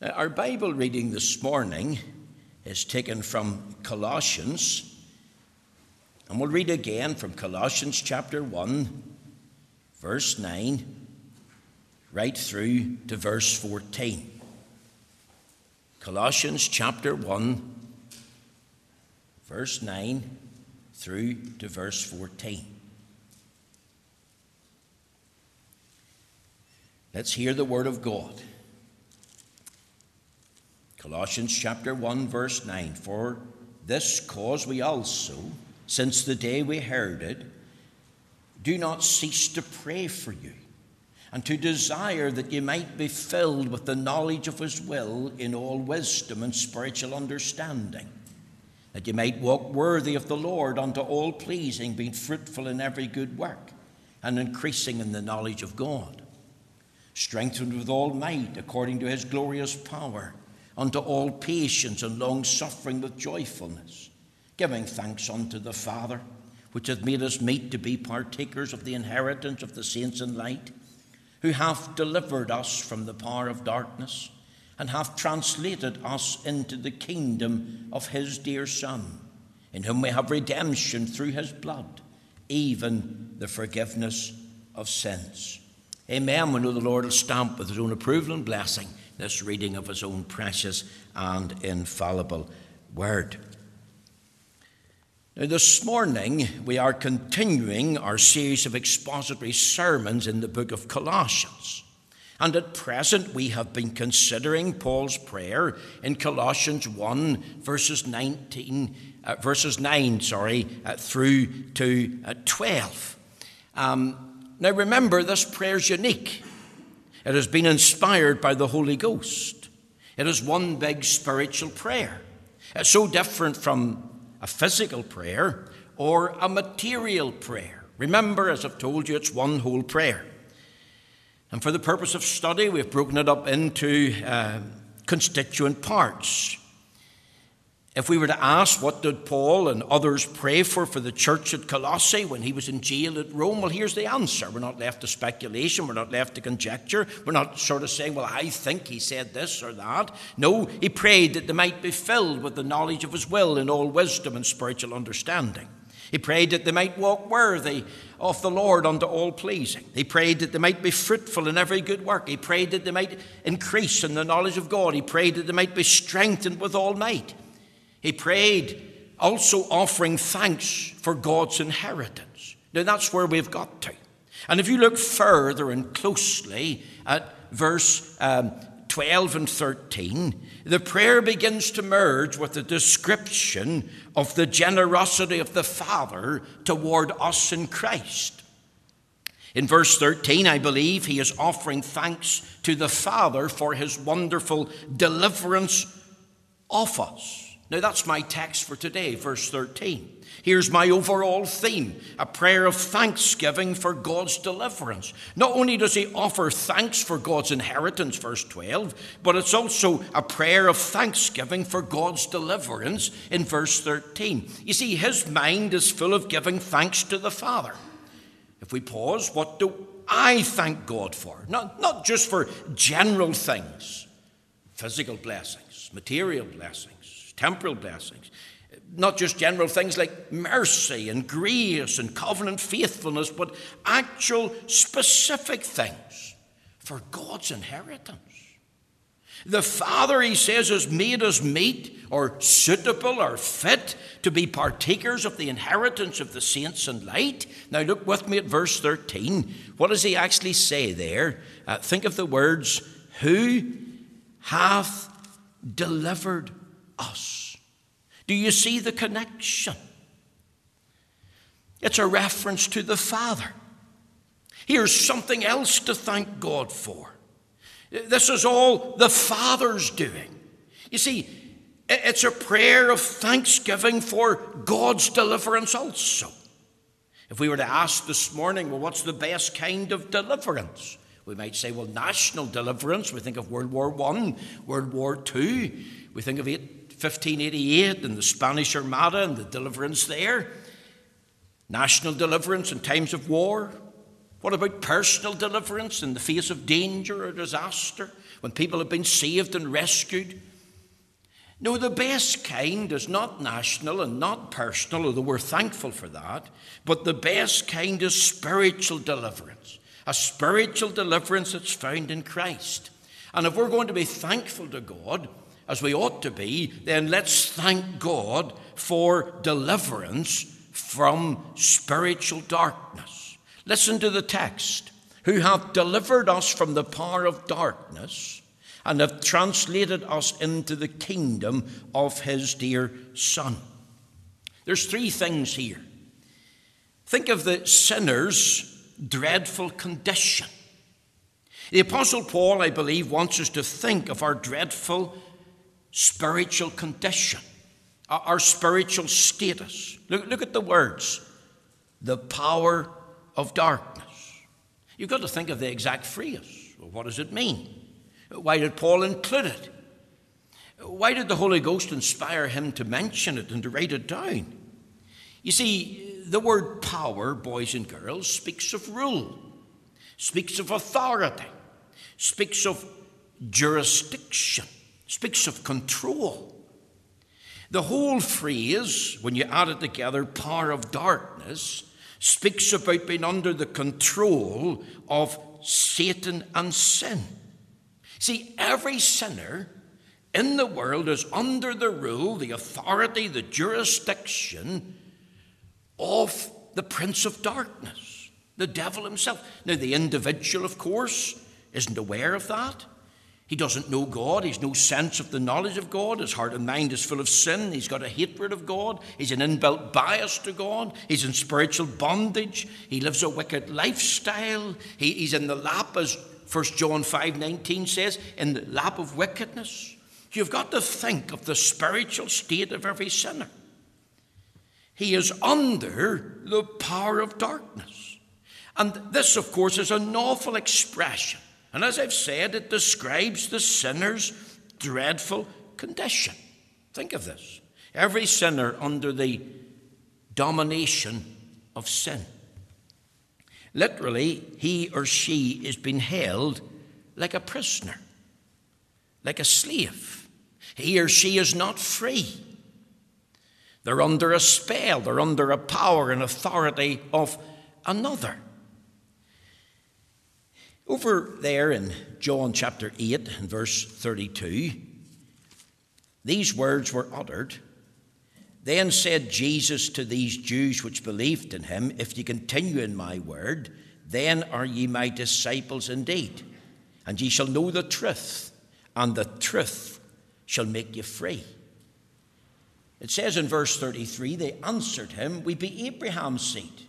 Now, our Bible reading this morning is taken from Colossians, and we'll read again from Colossians chapter 1, verse 9, right through to verse 14. Colossians chapter 1, verse 9 through to verse 14. Let's hear the word of God. Colossians chapter 1, verse 9 For this cause we also, since the day we heard it, do not cease to pray for you, and to desire that ye might be filled with the knowledge of his will in all wisdom and spiritual understanding, that ye might walk worthy of the Lord unto all pleasing, being fruitful in every good work, and increasing in the knowledge of God, strengthened with all might according to his glorious power unto all patience and long suffering with joyfulness, giving thanks unto the Father, which hath made us meet to be partakers of the inheritance of the saints in light, who hath delivered us from the power of darkness, and hath translated us into the kingdom of his dear Son, in whom we have redemption through his blood, even the forgiveness of sins. Amen. We know the Lord will stamp with his own approval and blessing this reading of his own precious and infallible word. Now, this morning we are continuing our series of expository sermons in the book of Colossians. And at present, we have been considering Paul's prayer in Colossians 1, verses 19, uh, verses 9, sorry, uh, through to uh, 12. Um, now, remember, this prayer is unique. It has been inspired by the Holy Ghost. It is one big spiritual prayer. It's so different from a physical prayer or a material prayer. Remember, as I've told you, it's one whole prayer. And for the purpose of study, we've broken it up into uh, constituent parts. If we were to ask what did Paul and others pray for for the church at Colossae when he was in jail at Rome, well, here's the answer. We're not left to speculation, we're not left to conjecture, we're not sort of saying, well, I think he said this or that. No, he prayed that they might be filled with the knowledge of his will in all wisdom and spiritual understanding. He prayed that they might walk worthy of the Lord unto all pleasing. He prayed that they might be fruitful in every good work. He prayed that they might increase in the knowledge of God. He prayed that they might be strengthened with all might. He prayed also offering thanks for God's inheritance. Now that's where we've got to. And if you look further and closely at verse um, 12 and 13, the prayer begins to merge with the description of the generosity of the Father toward us in Christ. In verse 13, I believe he is offering thanks to the Father for his wonderful deliverance of us. Now, that's my text for today, verse 13. Here's my overall theme a prayer of thanksgiving for God's deliverance. Not only does he offer thanks for God's inheritance, verse 12, but it's also a prayer of thanksgiving for God's deliverance in verse 13. You see, his mind is full of giving thanks to the Father. If we pause, what do I thank God for? Not, not just for general things, physical blessings, material blessings temporal blessings. Not just general things like mercy and grace and covenant faithfulness, but actual specific things for God's inheritance. The Father, he says, has made us meet or suitable or fit to be partakers of the inheritance of the saints in light. Now, look with me at verse 13. What does he actually say there? Uh, think of the words, Who hath delivered us. Do you see the connection? It's a reference to the Father. Here's something else to thank God for. This is all the Father's doing. You see, it's a prayer of thanksgiving for God's deliverance also. If we were to ask this morning, well, what's the best kind of deliverance? We might say, well, national deliverance. We think of World War I, World War II. We think of 1588 and the Spanish Armada and the deliverance there. National deliverance in times of war. What about personal deliverance in the face of danger or disaster? when people have been saved and rescued. No, the best kind is not national and not personal, although we're thankful for that, but the best kind is spiritual deliverance, a spiritual deliverance that's found in Christ. And if we're going to be thankful to God, as we ought to be, then let's thank God for deliverance from spiritual darkness. Listen to the text who hath delivered us from the power of darkness and have translated us into the kingdom of his dear Son. There's three things here. Think of the sinner's dreadful condition. The Apostle Paul, I believe, wants us to think of our dreadful spiritual condition, our spiritual status. Look, look at the words the power of darkness. You've got to think of the exact phrase. Well, what does it mean? Why did Paul include it? Why did the Holy Ghost inspire him to mention it and to write it down? You see, the word power, boys and girls, speaks of rule, speaks of authority, speaks of jurisdiction, speaks of control. The whole phrase, when you add it together, power of darkness, speaks about being under the control of Satan and sin. See, every sinner in the world is under the rule, the authority, the jurisdiction of the Prince of Darkness, the devil himself. Now, the individual, of course, isn't aware of that. He doesn't know God. He's no sense of the knowledge of God. His heart and mind is full of sin. He's got a hatred of God. He's an inbuilt bias to God. He's in spiritual bondage. He lives a wicked lifestyle. He, he's in the lap, as 1 John 5 19 says, in the lap of wickedness. You've got to think of the spiritual state of every sinner. He is under the power of darkness. And this, of course, is an awful expression and as I've said, it describes the sinner's dreadful condition. Think of this every sinner under the domination of sin. Literally, he or she is being held like a prisoner, like a slave. He or she is not free. They're under a spell, they're under a power and authority of another. Over there in John chapter 8 and verse 32, these words were uttered. Then said Jesus to these Jews which believed in him, If ye continue in my word, then are ye my disciples indeed, and ye shall know the truth, and the truth shall make you free. It says in verse 33 they answered him, We be Abraham's seed,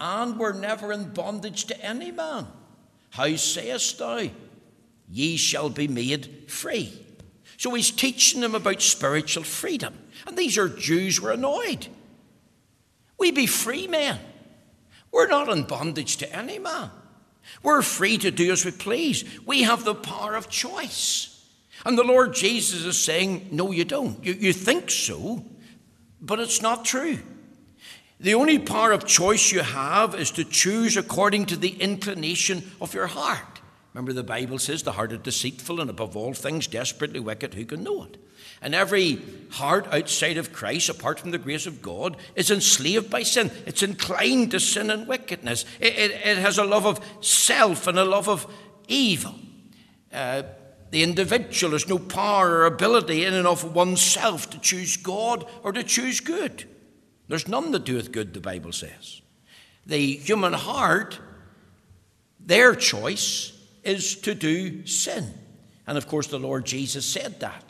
and were never in bondage to any man. How sayest thou, ye shall be made free? So he's teaching them about spiritual freedom. And these are Jews who are annoyed. We be free men. We're not in bondage to any man. We're free to do as we please. We have the power of choice. And the Lord Jesus is saying, No, you don't. You, you think so, but it's not true. The only power of choice you have is to choose according to the inclination of your heart. Remember, the Bible says the heart is deceitful and above all things desperately wicked. Who can know it? And every heart outside of Christ, apart from the grace of God, is enslaved by sin. It's inclined to sin and wickedness. It, it, it has a love of self and a love of evil. Uh, the individual has no power or ability in and of oneself to choose God or to choose good. There's none that doeth good, the Bible says. The human heart, their choice is to do sin. And of course, the Lord Jesus said that.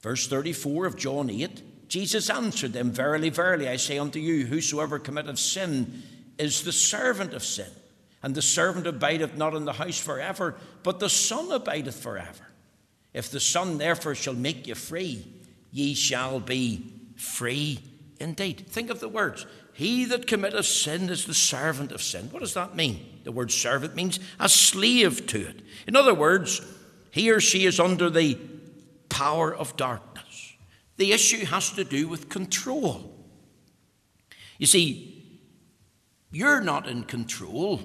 Verse 34 of John 8 Jesus answered them, Verily, verily, I say unto you, whosoever committeth sin is the servant of sin. And the servant abideth not in the house forever, but the Son abideth forever. If the Son therefore shall make you free, ye shall be free indeed. Think of the words. He that committeth sin is the servant of sin. What does that mean? The word servant means a slave to it. In other words, he or she is under the power of darkness. The issue has to do with control. You see, you're not in control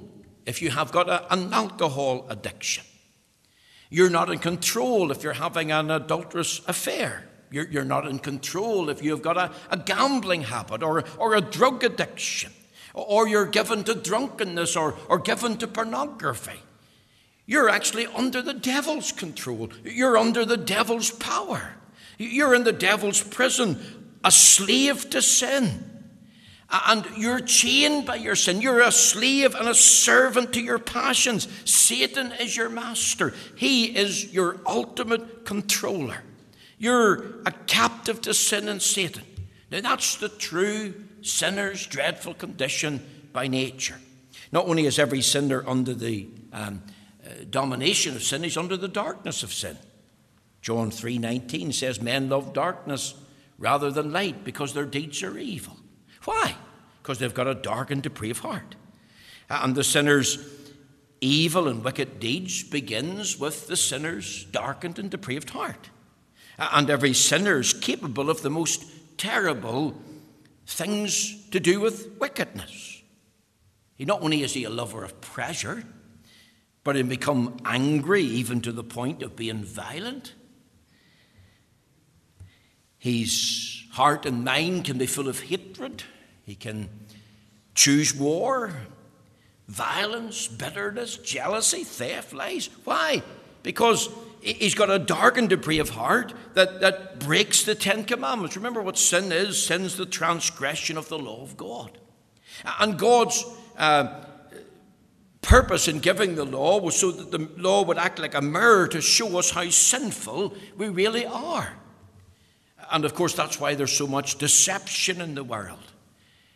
if you have got a, an alcohol addiction. You're not in control if you're having an adulterous affair. You're, you're not in control if you've got a, a gambling habit or, or a drug addiction, or you're given to drunkenness or, or given to pornography. You're actually under the devil's control. You're under the devil's power. You're in the devil's prison, a slave to sin. And you're chained by your sin. You're a slave and a servant to your passions. Satan is your master, he is your ultimate controller. You're a captive to sin and Satan. Now, that's the true sinner's dreadful condition by nature. Not only is every sinner under the um, uh, domination of sin, he's under the darkness of sin. John 3:19 says men love darkness rather than light because their deeds are evil. Why? Because they've got a dark and depraved heart. And the sinner's evil and wicked deeds begins with the sinner's darkened and depraved heart. And every sinner is capable of the most terrible things to do with wickedness. He not only is he a lover of pleasure, but he become angry even to the point of being violent. His heart and mind can be full of hatred. He can choose war, violence, bitterness, jealousy, theft, lies. Why? Because he's got a dark and depraved heart that, that breaks the Ten Commandments. Remember what sin is sin's the transgression of the law of God. And God's uh, purpose in giving the law was so that the law would act like a mirror to show us how sinful we really are. And of course, that's why there's so much deception in the world.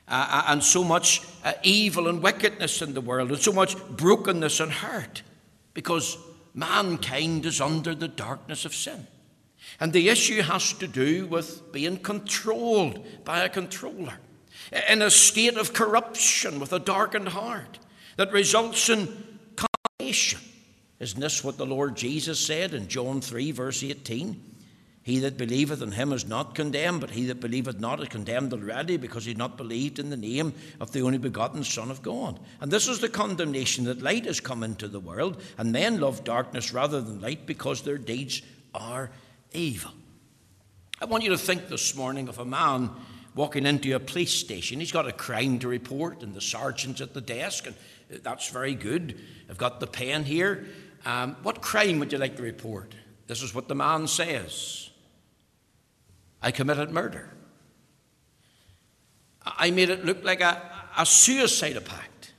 Uh, uh, and so much uh, evil and wickedness in the world, and so much brokenness and hurt, because mankind is under the darkness of sin. And the issue has to do with being controlled by a controller, in a state of corruption with a darkened heart that results in condemnation. Isn't this what the Lord Jesus said in John 3, verse 18? He that believeth in him is not condemned, but he that believeth not is condemned already, because he not believed in the name of the only begotten Son of God. And this is the condemnation that light has come into the world, and men love darkness rather than light because their deeds are evil. I want you to think this morning of a man walking into a police station. He's got a crime to report, and the sergeant's at the desk, and that's very good. I've got the pen here. Um, what crime would you like to report? This is what the man says. I committed murder. I made it look like a, a suicide pact.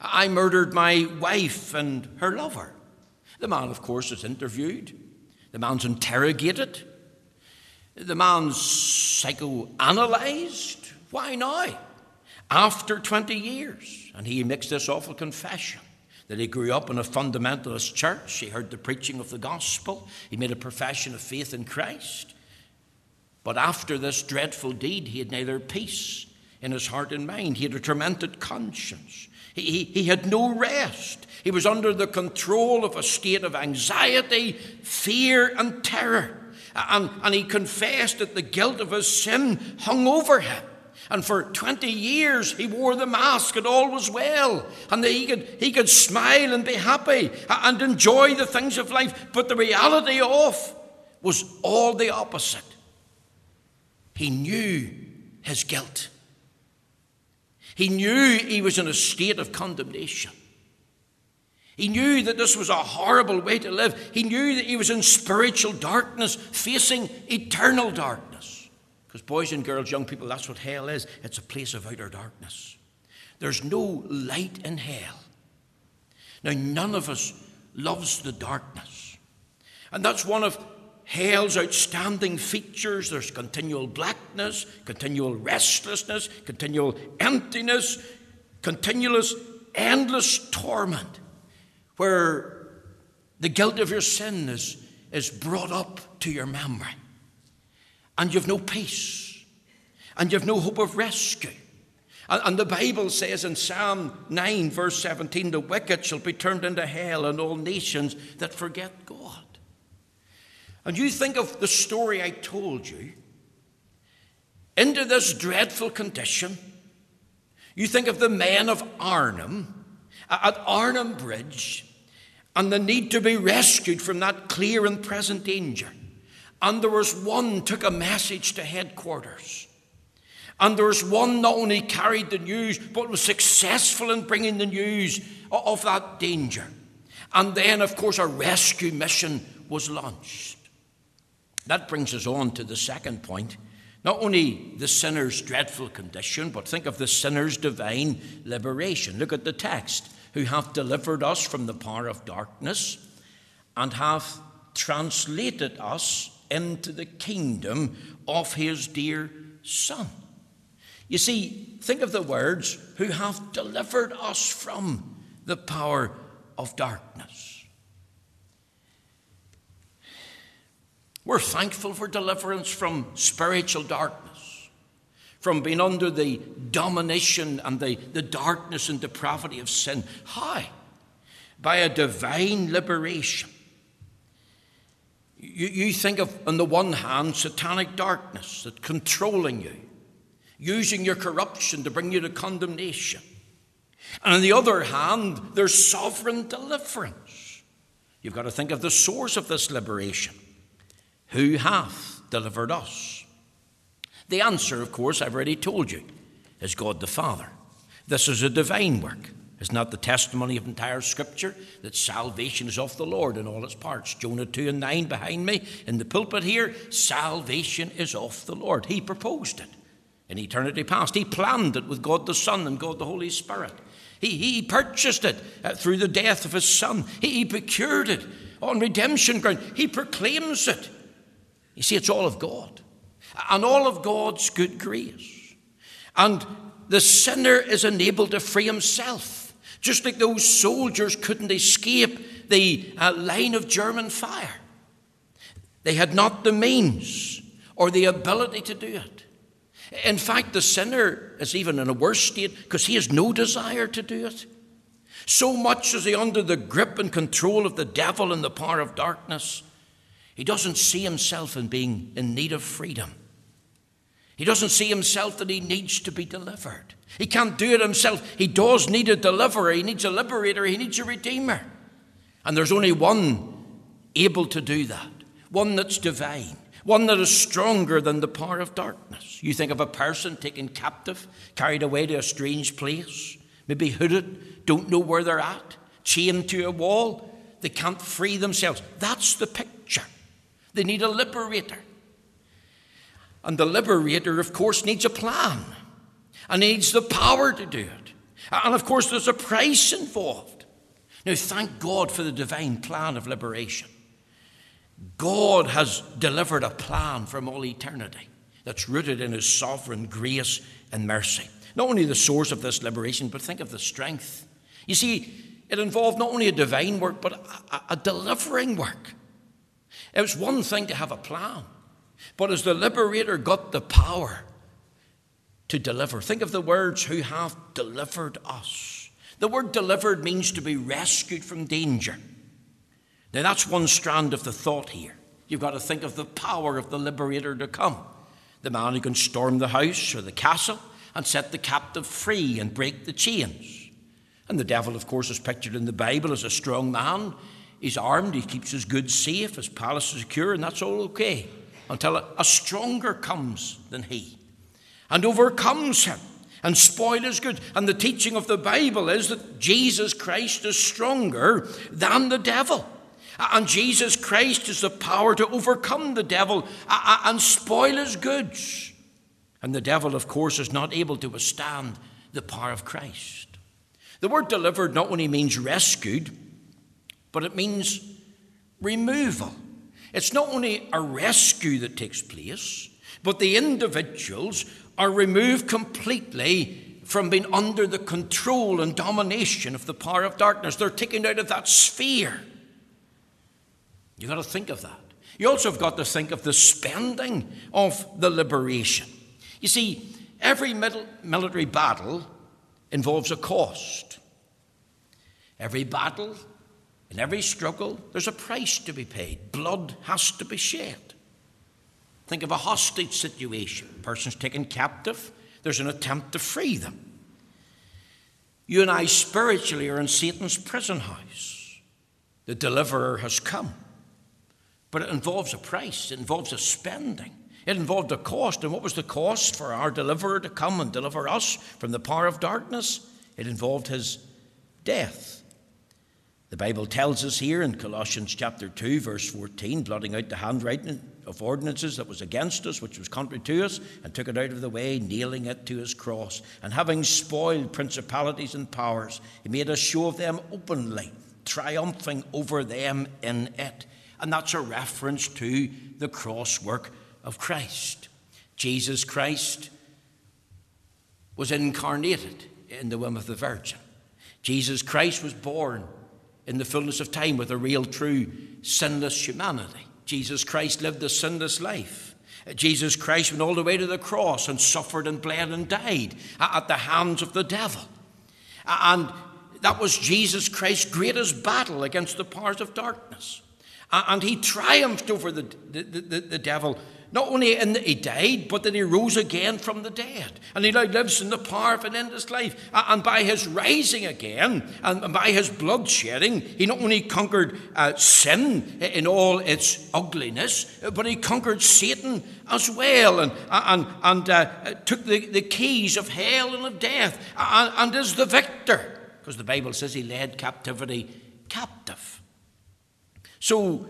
I murdered my wife and her lover. The man, of course, is interviewed. The man's interrogated. The man's psychoanalyzed. Why now? After 20 years. And he makes this awful confession that he grew up in a fundamentalist church. He heard the preaching of the gospel. He made a profession of faith in Christ. But after this dreadful deed, he had neither peace in his heart and mind. He had a tormented conscience. He, he, he had no rest. He was under the control of a state of anxiety, fear, and terror. And, and he confessed that the guilt of his sin hung over him. And for 20 years he wore the mask and all was well. And he could, he could smile and be happy and enjoy the things of life. But the reality of was all the opposite. He knew his guilt. He knew he was in a state of condemnation. He knew that this was a horrible way to live. He knew that he was in spiritual darkness, facing eternal darkness. Because, boys and girls, young people, that's what hell is it's a place of outer darkness. There's no light in hell. Now, none of us loves the darkness. And that's one of hell's outstanding features there's continual blackness, continual restlessness, continual emptiness, continuous, endless torment, where the guilt of your sin is, is brought up to your memory. And you've no peace, and you've no hope of rescue. And, and the Bible says in Psalm 9, verse 17, the wicked shall be turned into hell, and all nations that forget God. And you think of the story I told you, into this dreadful condition, you think of the men of Arnhem at Arnhem Bridge, and the need to be rescued from that clear and present danger. And there was one took a message to headquarters. And there was one not only carried the news, but was successful in bringing the news of that danger. And then, of course, a rescue mission was launched. That brings us on to the second point. Not only the sinner's dreadful condition, but think of the sinner's divine liberation. Look at the text who hath delivered us from the power of darkness and hath translated us into the kingdom of his dear Son. You see, think of the words, who hath delivered us from the power of darkness. We're thankful for deliverance from spiritual darkness, from being under the domination and the, the darkness and depravity of sin. How? By a divine liberation. You, you think of, on the one hand, satanic darkness that's controlling you, using your corruption to bring you to condemnation. And on the other hand, there's sovereign deliverance. You've got to think of the source of this liberation. Who hath delivered us? The answer, of course, I've already told you, is God the Father. This is a divine work. Is not the testimony of entire Scripture that salvation is of the Lord in all its parts? Jonah 2 and 9 behind me in the pulpit here, salvation is of the Lord. He proposed it in eternity past. He planned it with God the Son and God the Holy Spirit. He, he purchased it uh, through the death of his Son. He, he procured it on redemption ground. He proclaims it. You see, it's all of God and all of God's good grace. And the sinner is enabled to free himself, just like those soldiers couldn't escape the uh, line of German fire. They had not the means or the ability to do it. In fact, the sinner is even in a worse state because he has no desire to do it. So much is he under the grip and control of the devil and the power of darkness he doesn't see himself in being in need of freedom. He doesn't see himself that he needs to be delivered. He can't do it himself. He does need a deliverer, he needs a liberator, he needs a redeemer. And there's only one able to do that, one that's divine, one that is stronger than the power of darkness. You think of a person taken captive, carried away to a strange place, maybe hooded, don't know where they're at, chained to a wall, they can't free themselves. That's the picture. They need a liberator. And the liberator, of course, needs a plan and needs the power to do it. And of course, there's a price involved. Now, thank God for the divine plan of liberation. God has delivered a plan from all eternity that's rooted in his sovereign grace and mercy. Not only the source of this liberation, but think of the strength. You see, it involved not only a divine work, but a, a delivering work. It was one thing to have a plan, but as the liberator got the power to deliver, think of the words, who have delivered us. The word delivered means to be rescued from danger. Now, that's one strand of the thought here. You've got to think of the power of the liberator to come. The man who can storm the house or the castle and set the captive free and break the chains. And the devil, of course, is pictured in the Bible as a strong man He's armed, he keeps his goods safe, his palace is secure, and that's all okay until a, a stronger comes than he and overcomes him and spoil his goods. And the teaching of the Bible is that Jesus Christ is stronger than the devil. And Jesus Christ is the power to overcome the devil and spoil his goods. And the devil, of course, is not able to withstand the power of Christ. The word delivered not only means rescued, but it means removal. It's not only a rescue that takes place, but the individuals are removed completely from being under the control and domination of the power of darkness. They're taken out of that sphere. You've got to think of that. You also have got to think of the spending of the liberation. You see, every military battle involves a cost. Every battle in every struggle, there's a price to be paid. Blood has to be shed. Think of a hostage situation. A person's taken captive, there's an attempt to free them. You and I spiritually are in Satan's prison house. The deliverer has come. But it involves a price, it involves a spending, it involved a cost. And what was the cost for our deliverer to come and deliver us from the power of darkness? It involved his death. The Bible tells us here in Colossians chapter 2, verse 14, blotting out the handwriting of ordinances that was against us, which was contrary to us, and took it out of the way, nailing it to his cross. And having spoiled principalities and powers, he made a show of them openly, triumphing over them in it. And that's a reference to the cross work of Christ. Jesus Christ was incarnated in the womb of the Virgin. Jesus Christ was born in the fullness of time with a real, true, sinless humanity. Jesus Christ lived a sinless life. Jesus Christ went all the way to the cross and suffered and bled and died at the hands of the devil. And that was Jesus Christ's greatest battle against the powers of darkness. And he triumphed over the, the, the, the devil not only in that he died, but that he rose again from the dead. And he now lives in the power of an endless life. And by his rising again, and by his blood shedding, he not only conquered uh, sin in all its ugliness, but he conquered Satan as well, and, and, and uh, took the, the keys of hell and of death, and, and is the victor. Because the Bible says he led captivity captive. So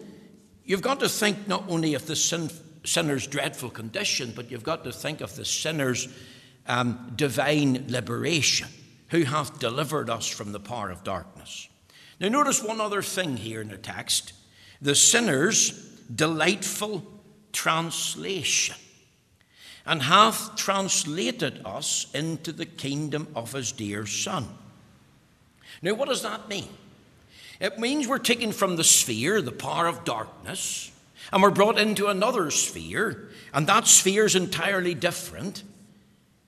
you've got to think not only of the sinful sinner's dreadful condition, but you've got to think of the sinner's um, divine liberation, who hath delivered us from the power of darkness. Now, notice one other thing here in the text the sinner's delightful translation, and hath translated us into the kingdom of his dear Son. Now, what does that mean? It means we're taken from the sphere, the power of darkness, and we're brought into another sphere, and that sphere is entirely different.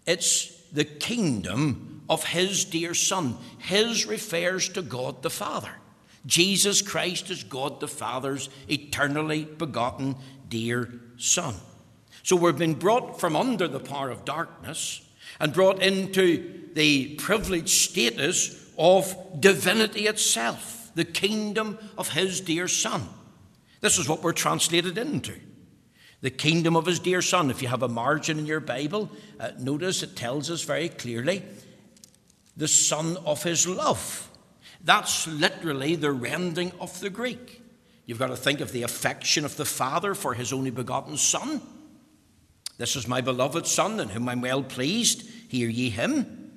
It's the kingdom of His dear Son. His refers to God the Father. Jesus Christ is God the Father's eternally begotten dear Son. So we've been brought from under the power of darkness and brought into the privileged status of divinity itself, the kingdom of His dear Son. This is what we're translated into. The kingdom of his dear son. If you have a margin in your Bible, uh, notice it tells us very clearly the son of his love. That's literally the rending of the Greek. You've got to think of the affection of the Father for his only begotten Son. This is my beloved Son, in whom I'm well pleased. Hear ye him.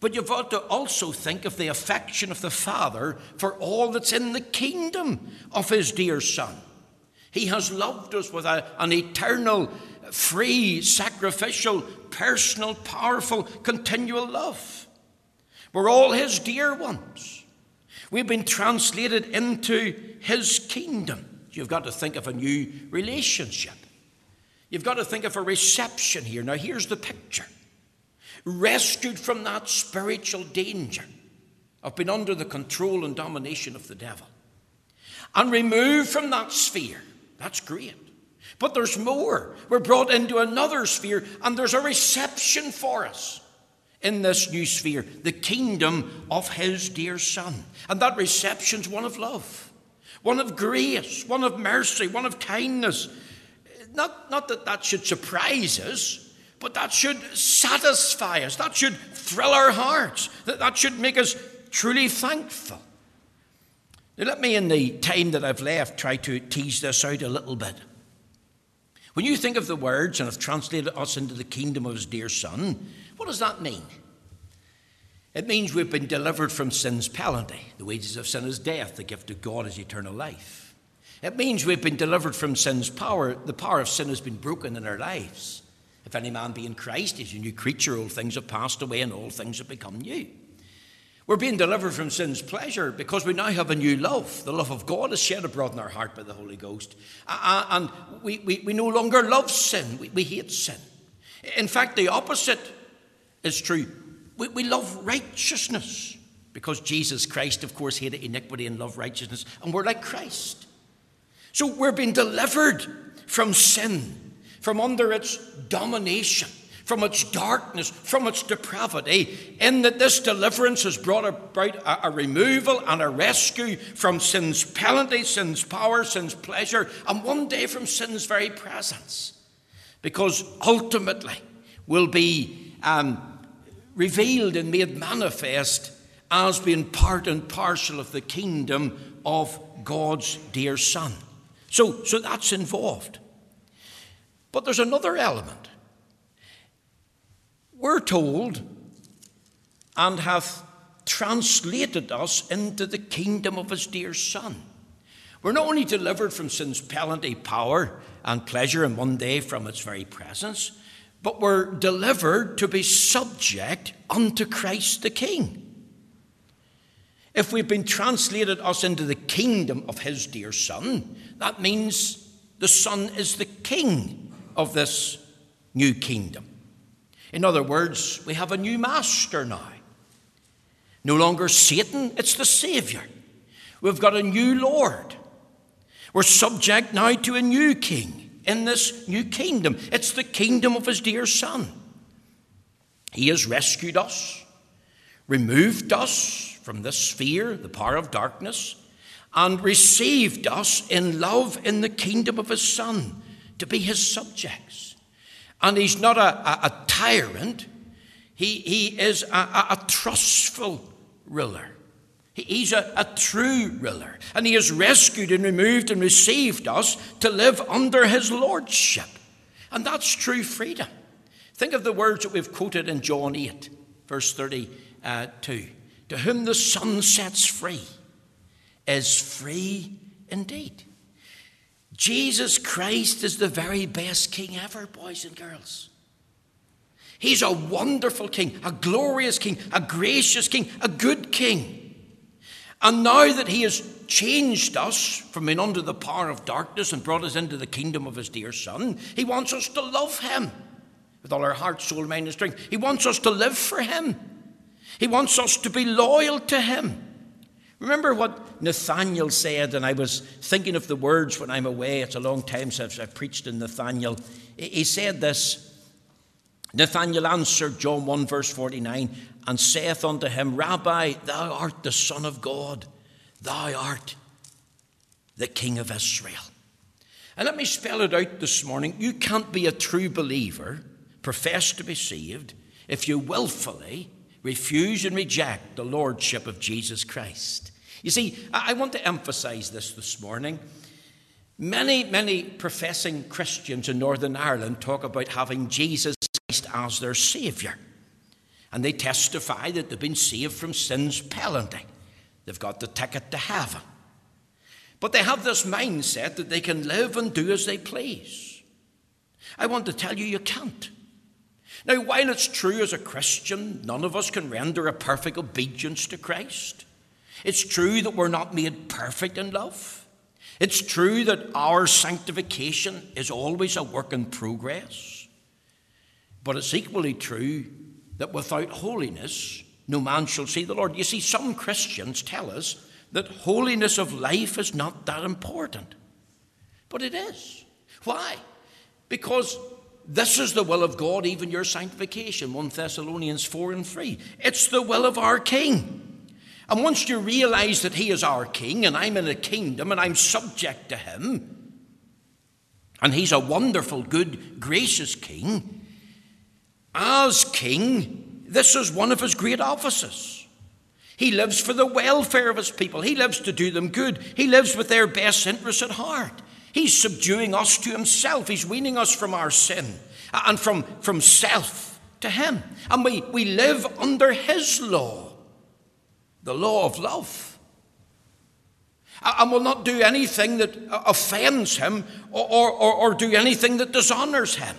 But you've got to also think of the affection of the Father for all that's in the kingdom of his dear Son. He has loved us with a, an eternal, free, sacrificial, personal, powerful, continual love. We're all his dear ones. We've been translated into his kingdom. You've got to think of a new relationship. You've got to think of a reception here. Now, here's the picture rescued from that spiritual danger of being under the control and domination of the devil, and removed from that sphere. That's great. But there's more. We're brought into another sphere, and there's a reception for us in this new sphere the kingdom of His dear Son. And that reception's one of love, one of grace, one of mercy, one of kindness. Not, not that that should surprise us, but that should satisfy us. That should thrill our hearts. That, that should make us truly thankful. Now, let me, in the time that I've left, try to tease this out a little bit. When you think of the words and have translated us into the kingdom of his dear Son, what does that mean? It means we've been delivered from sin's penalty. The wages of sin is death, the gift of God is eternal life. It means we've been delivered from sin's power. The power of sin has been broken in our lives. If any man be in Christ, he's a new creature. Old things have passed away and all things have become new. We're being delivered from sin's pleasure because we now have a new love. The love of God is shed abroad in our heart by the Holy Ghost. And we, we, we no longer love sin, we, we hate sin. In fact, the opposite is true. We, we love righteousness because Jesus Christ, of course, hated iniquity and loved righteousness, and we're like Christ. So we're being delivered from sin from under its domination, from its darkness, from its depravity, in that this deliverance has brought about a, a, removal and a rescue from sin's penalty, sin's power, sin's pleasure, and one day from sin's very presence. Because ultimately will be um, revealed and made manifest as being part and parcel of the kingdom of God's dear Son. So, so that's involved. But there's another element we're told, and hath translated us into the kingdom of his dear Son. We're not only delivered from sin's penalty, power, and pleasure, and one day from its very presence, but we're delivered to be subject unto Christ the King. If we've been translated us into the kingdom of his dear Son, that means the Son is the king of this new kingdom. In other words, we have a new master now. No longer Satan, it's the Savior. We've got a new Lord. We're subject now to a new king in this new kingdom. It's the kingdom of his dear Son. He has rescued us, removed us from this sphere, the power of darkness, and received us in love in the kingdom of his Son to be his subjects. And he's not a, a, a tyrant, he, he is a, a, trustful ruler. He's a, true ruler. And he has rescued and removed and received us to live under his lordship. And that's true freedom. Think of the words that we've quoted in John 8, verse 32. To whom the Son sets free is free indeed. Jesus Christ is the very best king ever, boys and girls. He's a wonderful king, a glorious king, a gracious king, a good king. And now that he has changed us from being under the power of darkness and brought us into the kingdom of his dear Son, he wants us to love him with all our heart, soul, mind, and strength. He wants us to live for him. He wants us to be loyal to him. Remember what Nathaniel said, and I was thinking of the words when I'm away. It's a long time since I've preached in Nathaniel. He said this Nathanael answered, John 1, verse 49, and saith unto him, Rabbi, thou art the Son of God, thou art the King of Israel. And let me spell it out this morning. You can't be a true believer, profess to be saved, if you willfully refuse and reject the Lordship of Jesus Christ. You see, I want to emphasize this this morning. Many, many professing Christians in Northern Ireland talk about having Jesus Christ as their Saviour. And they testify that they've been saved from sin's penalty. They've got the ticket to heaven. But they have this mindset that they can live and do as they please. I want to tell you, you can't. Now, while it's true as a Christian, none of us can render a perfect obedience to Christ. It's true that we're not made perfect in love. It's true that our sanctification is always a work in progress. But it's equally true that without holiness, no man shall see the Lord. You see, some Christians tell us that holiness of life is not that important. But it is. Why? Because this is the will of God, even your sanctification. 1 Thessalonians 4 and 3. It's the will of our King. And once you realize that He is our King and I'm in a kingdom and I'm subject to Him, and He's a wonderful, good, gracious King, as King, this is one of His great offices. He lives for the welfare of His people, He lives to do them good, He lives with their best interests at heart. He's subduing us to Himself, He's weaning us from our sin uh, and from, from self to Him. And we, we live under His law the law of love. And will not do anything that offends him or, or, or, do anything that dishonors him.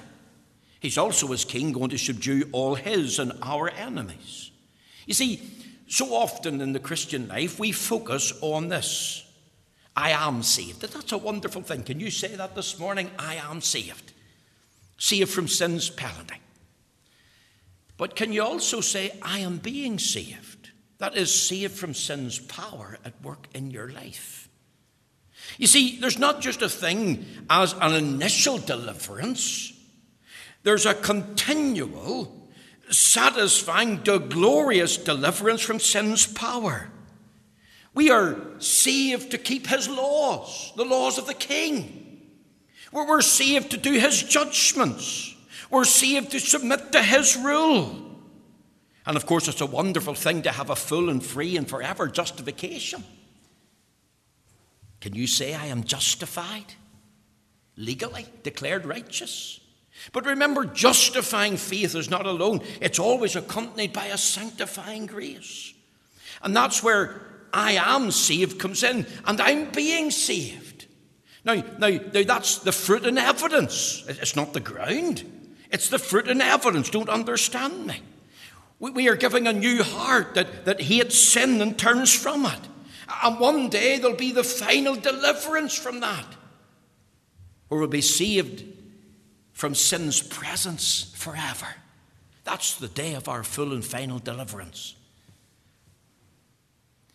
He's also, as king, going to subdue all his and our enemies. You see, so often in the Christian life, we focus on this I am saved. That's a wonderful thing. Can you say that this morning? I am saved. Saved from sin's penalty. But can you also say, I am being saved? That is, saved from sin's power at work in your life. You see, there's not just a thing as an initial deliverance. There's a continual, satisfying, glorious deliverance from sin's power. We are saved to keep his laws, the laws of the king. We're saved to do his judgments. We're saved to submit to his rule. And of course, it's a wonderful thing to have a full and free and forever justification. Can you say, I am justified? Legally, declared righteous. But remember, justifying faith is not alone, it's always accompanied by a sanctifying grace. And that's where I am saved comes in, and I'm being saved. Now, now, now that's the fruit and evidence. It's not the ground, it's the fruit and evidence. Don't understand me. We, we are giving a new heart that, that hates sin and turns from it. And one day there'll be the final deliverance from that, where we'll be saved from sin's presence forever. That's the day of our full and final deliverance.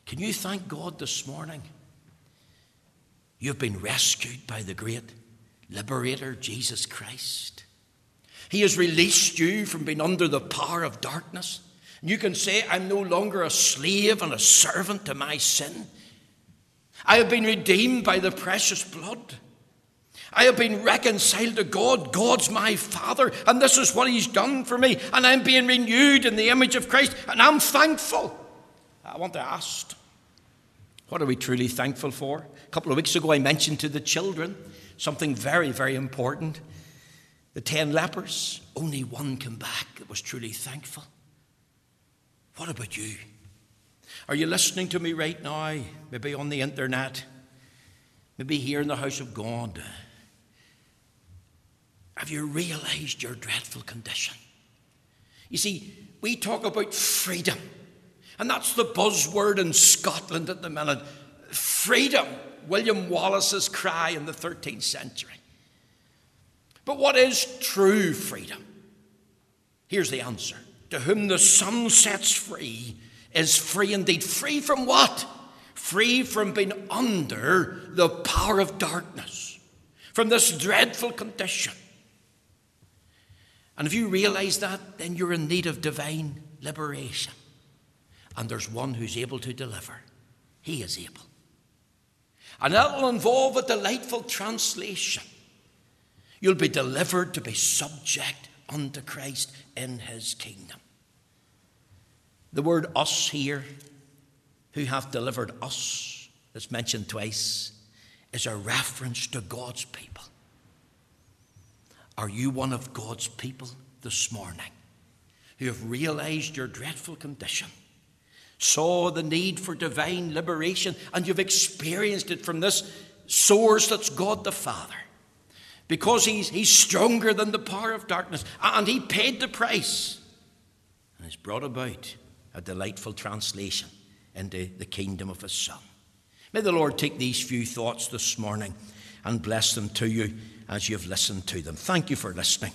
Can you thank God this morning? You've been rescued by the great liberator, Jesus Christ. He has released you from being under the power of darkness. And you can say, I'm no longer a slave and a servant to my sin. I have been redeemed by the precious blood. I have been reconciled to God. God's my Father, and this is what He's done for me. And I'm being renewed in the image of Christ, and I'm thankful. I want to ask, what are we truly thankful for? A couple of weeks ago, I mentioned to the children something very, very important. The ten lepers, only one came back that was truly thankful. What about you? Are you listening to me right now? Maybe on the internet, maybe here in the house of God. Have you realized your dreadful condition? You see, we talk about freedom, and that's the buzzword in Scotland at the minute. Freedom, William Wallace's cry in the 13th century. But what is true freedom? Here's the answer To whom the Son sets free is free indeed. Free from what? Free from being under the power of darkness, from this dreadful condition. And if you realize that, then you're in need of divine liberation. And there's one who's able to deliver. He is able. And that will involve a delightful translation. You'll be delivered to be subject unto Christ in his kingdom. The word us here, who hath delivered us, that's mentioned twice, is a reference to God's people. Are you one of God's people this morning who have realized your dreadful condition, saw the need for divine liberation, and you've experienced it from this source that's God the Father? Because he's, he's stronger than the power of darkness, and he paid the price and has brought about a delightful translation into the kingdom of his Son. May the Lord take these few thoughts this morning and bless them to you as you've listened to them. Thank you for listening.